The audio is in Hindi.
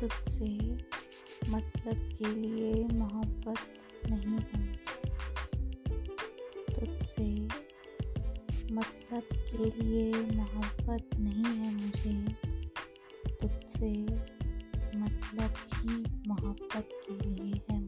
तुझसे मतलब के लिए मोहब्बत नहीं है। तुझसे मतलब के लिए मोहब्बत नहीं है मुझे। तुझसे मतलब ही मोहब्बत के लिए है।